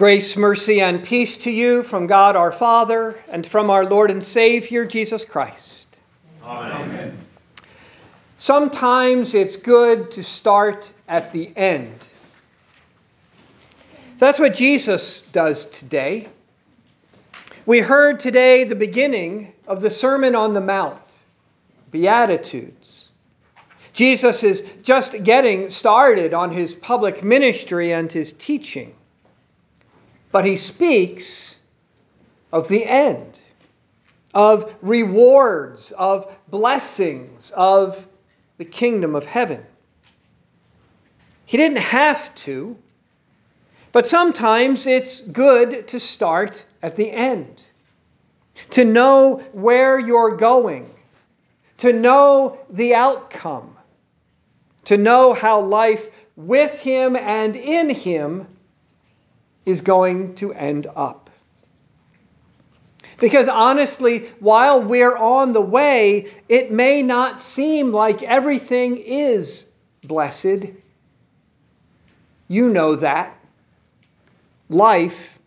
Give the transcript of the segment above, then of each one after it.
Grace, mercy, and peace to you from God our Father and from our Lord and Savior, Jesus Christ. Amen. Sometimes it's good to start at the end. That's what Jesus does today. We heard today the beginning of the Sermon on the Mount, Beatitudes. Jesus is just getting started on his public ministry and his teaching. But he speaks of the end, of rewards, of blessings, of the kingdom of heaven. He didn't have to, but sometimes it's good to start at the end, to know where you're going, to know the outcome, to know how life with Him and in Him is going to end up. Because honestly, while we're on the way, it may not seem like everything is blessed. You know that. Life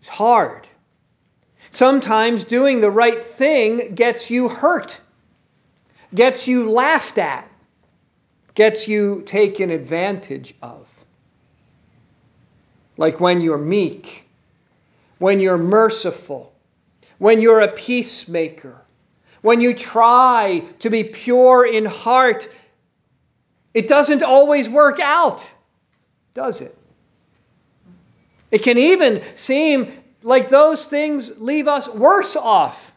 is hard. Sometimes doing the right thing gets you hurt, gets you laughed at, gets you taken advantage of like when you're meek, when you're merciful, when you're a peacemaker, when you try to be pure in heart, it doesn't always work out, does it? It can even seem like those things leave us worse off,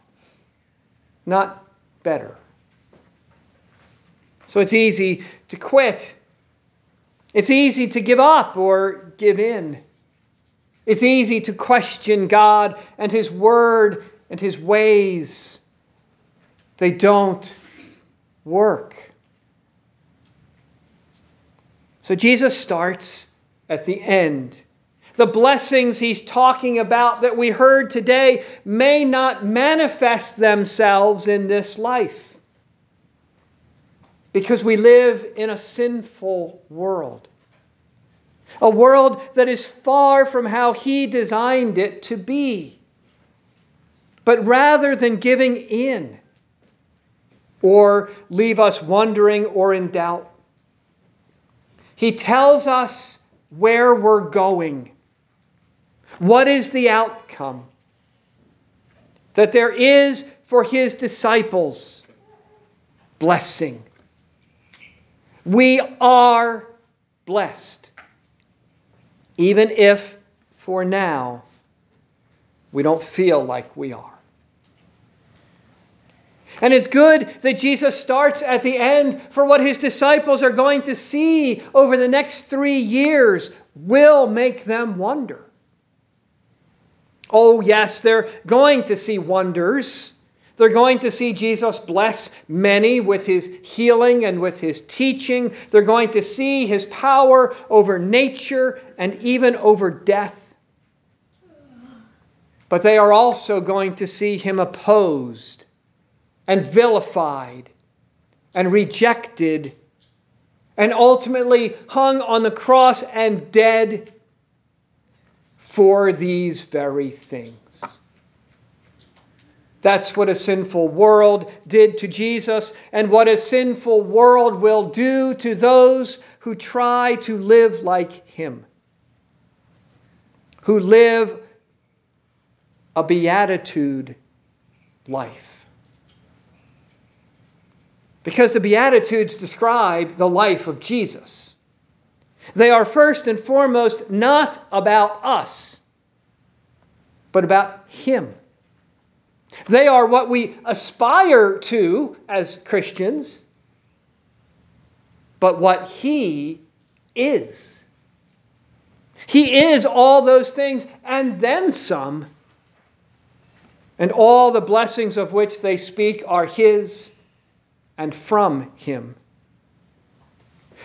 not better. So it's easy to quit. It's easy to give up or give in. It's easy to question God and His Word and His ways. They don't work. So Jesus starts at the end. The blessings he's talking about that we heard today may not manifest themselves in this life because we live in a sinful world a world that is far from how He designed it to be. But rather than giving in or leave us wondering or in doubt, He tells us where we're going. What is the outcome? That there is for His disciples blessing. We are blessed even if for now we don't feel like we are. And it's good that Jesus starts at the end for what his disciples are going to see over the next three years will make them wonder. Oh, yes, they're going to see wonders. They're going to see Jesus bless many with his healing and with his teaching. They're going to see his power over nature and even over death. But they are also going to see him opposed and vilified and rejected and ultimately hung on the cross and dead for these very things. That's what a sinful world did to Jesus, and what a sinful world will do to those who try to live like Him, who live a beatitude life. Because the Beatitudes describe the life of Jesus. They are first and foremost not about us, but about Him. They are what we aspire to as Christians, but what He is. He is all those things and then some. And all the blessings of which they speak are His and from Him.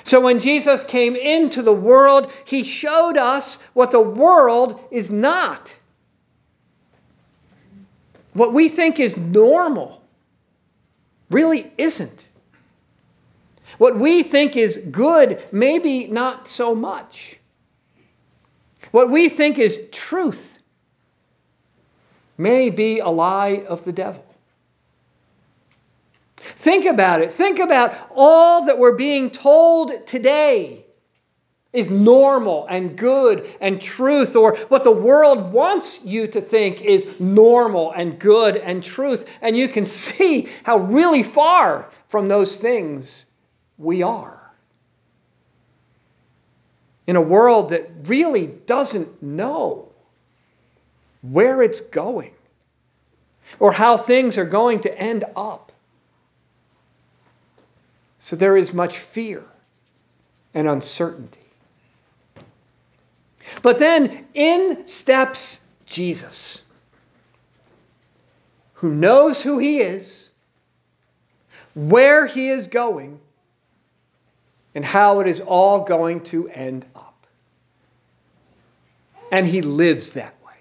So when Jesus came into the world, He showed us what the world is not. What we think is normal really isn't. What we think is good, maybe not so much. What we think is truth may be a lie of the devil. Think about it. Think about all that we're being told today is normal and good and truth, or what the world wants you to think is normal and good and truth. And you can see how really far from those things we are. In a world that really doesn't know where it's going or how things are going to end up. So there is much fear and uncertainty. But then in steps Jesus, who knows who he is, where he is going, and how it is all going to end up. And he lives that way.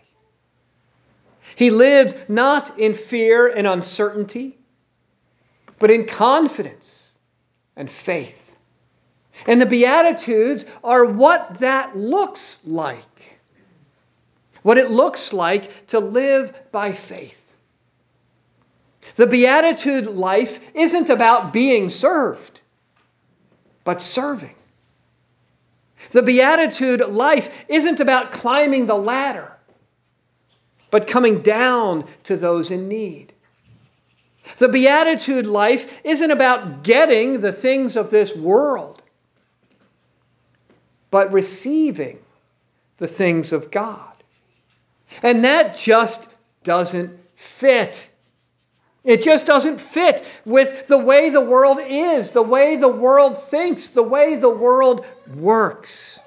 He lives not in fear and uncertainty, but in confidence and faith. And the Beatitudes are what that looks like. What it looks like to live by faith. The Beatitude life isn't about being served, but serving. The Beatitude life isn't about climbing the ladder, but coming down to those in need. The Beatitude life isn't about getting the things of this world, but receiving the things of God. And that just doesn't fit. It just doesn't fit with the way the world is, the way the world thinks, the way the world works.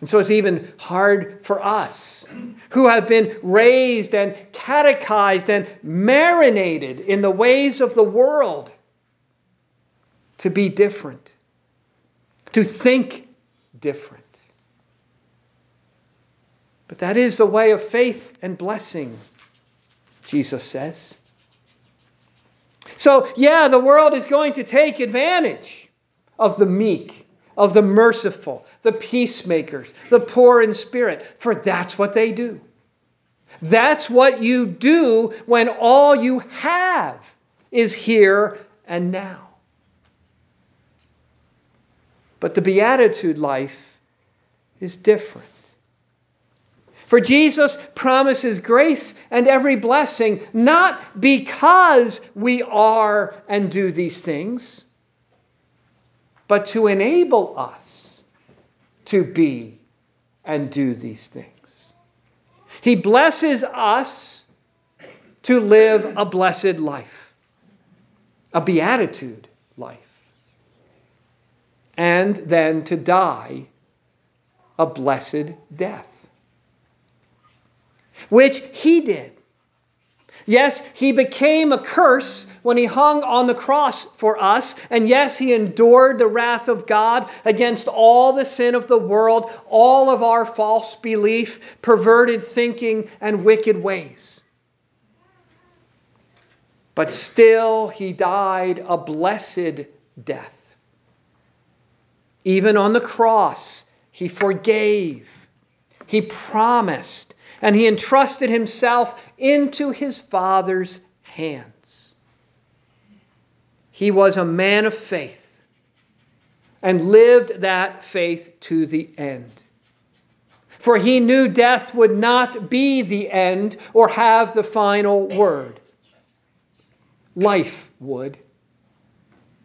And so it's even hard for us who have been raised and catechized and marinated in the ways of the world to be different to think different. But that is the way of faith and blessing, Jesus says. So, yeah, the world is going to take advantage of the meek, of the merciful, the peacemakers, the poor in spirit, for that's what they do. That's what you do when all you have is here and now. But the Beatitude life is different. For Jesus promises grace and every blessing, not because we are and do these things, but to enable us to be and do these things. He blesses us to live a blessed life, a beatitude life and then to die a blessed death. Which he did. Yes, he became a curse when he hung on the cross for us. And yes, he endured the wrath of God against all the sin of the world, all of our false belief, perverted thinking, and wicked ways. But still, he died a blessed death. Even on the cross, he forgave, he promised, and he entrusted himself into his Father's hands. He was a man of faith and lived that faith to the end. For he knew death would not be the end or have the final word. Life would,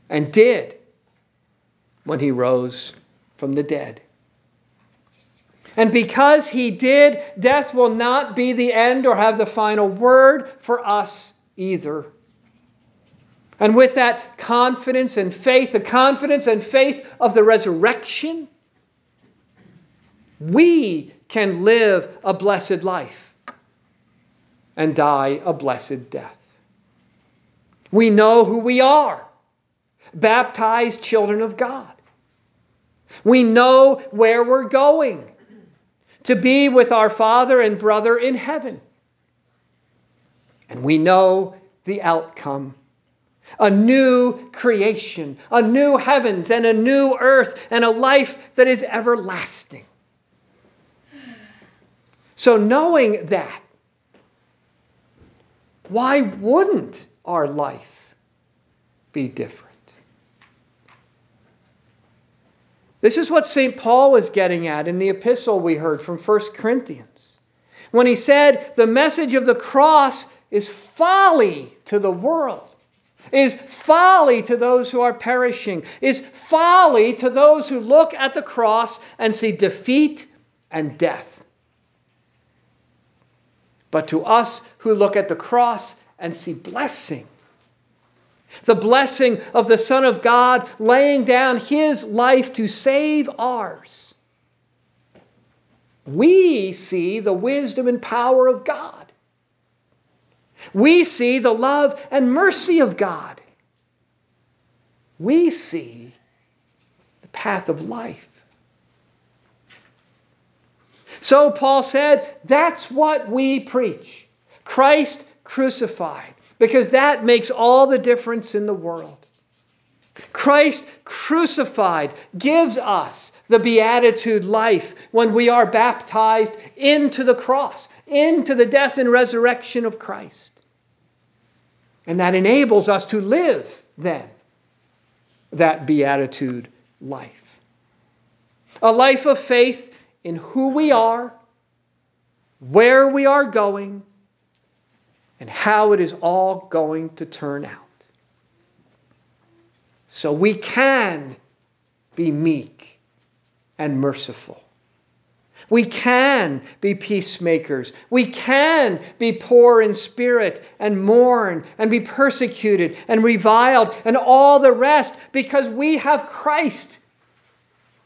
and did when he rose from the dead. And because he did, death will not be the end or have the final word for us either. And with that confidence and faith, the confidence and faith of the resurrection, we can live a blessed life and die a blessed death. We know who we are baptized children of God. We know where we're going to be with our Father and brother in heaven. And we know the outcome a new creation, a new heavens and a new earth, and a life that is everlasting. So, knowing that, why wouldn't our life be different? This is what St. Paul was getting at in the epistle we heard from 1 Corinthians. When he said, The message of the cross is folly to the world, is folly to those who are perishing, is folly to those who look at the cross and see defeat and death. But to us who look at the cross and see blessing the blessing of the Son of God laying down his life to save ours. We see the wisdom and power of God. We see the love and mercy of God. We see the path of life. So Paul said, that's what we preach Christ crucified because that makes all the difference in the world. Christ crucified gives us the beatitude life when we are baptized into the cross, into the death and resurrection of Christ. And that enables us to live then that beatitude life. A life of faith in who we are, where we are going, and how it is all going to turn out. So we can be meek and merciful. We can be peacemakers. We can be poor in spirit and mourn and be persecuted and reviled and all the rest because we have Christ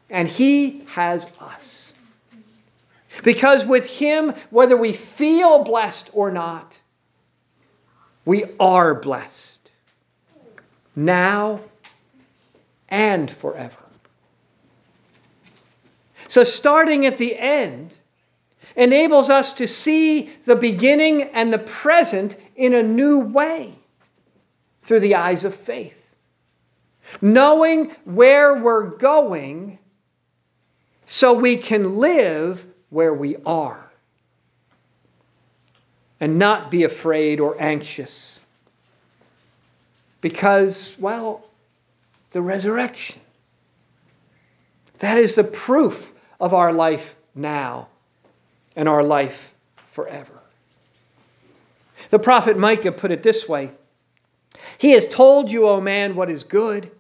and He has us. Because with Him, whether we feel blessed or not, we are blessed now and forever. So, starting at the end enables us to see the beginning and the present in a new way through the eyes of faith. Knowing where we're going so we can live where we are and not be afraid or anxious. Because, well, the resurrection. That is the proof of our life now and our life forever. The prophet Micah put it this way He has told you, O man, what is good.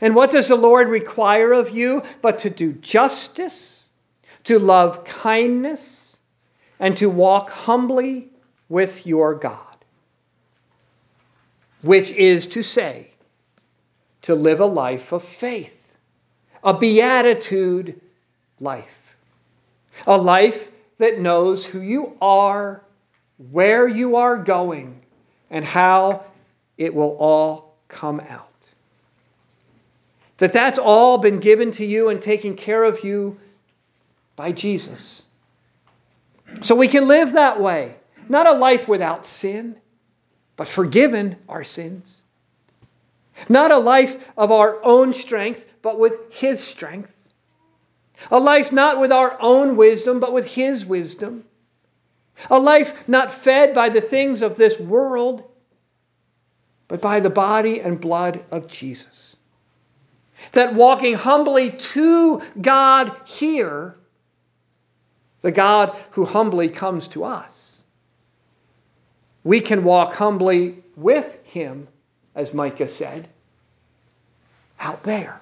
And what does the Lord require of you but to do justice, to love kindness, and to walk humbly with your God, which is to say, to live a life of faith, a beatitude life, a life that knows who you are, where you are going, and how it will all come out. That that's all been given to you and taken care of you by Jesus. So we can live that way not a life without sin, but forgiven our sins. Not a life of our own strength, but with His strength. A life not with our own wisdom, but with His wisdom. A life not fed by the things of this world, but by the body and blood of Jesus. That walking humbly to God here, the God who humbly comes to us, we can walk humbly with him, as Micah said, out there.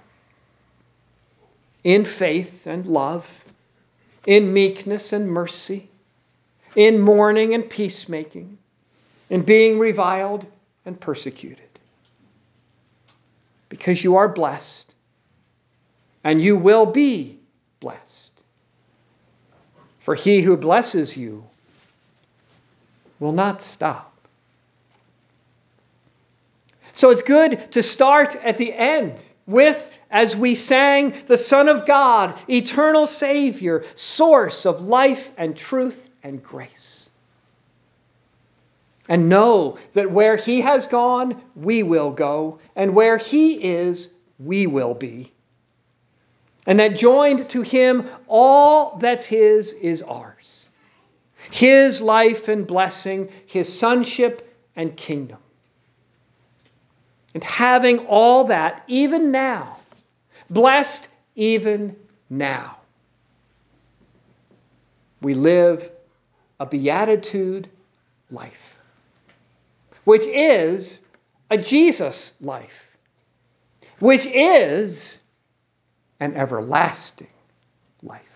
In faith and love, in meekness and mercy, in mourning and peacemaking, in being reviled and persecuted. Because you are blessed, and you will be blessed. For he who blesses you will not stop. So it's good to start at the end with, as we sang, the Son of God, eternal Savior, source of life and truth and grace. And know that where He has gone, we will go, and where He is, we will be. And that joined to Him, all that's His is ours. His life and blessing, His sonship and kingdom. And having all that, even now, blessed even now, we live a beatitude life, which is a Jesus life, which is an everlasting life.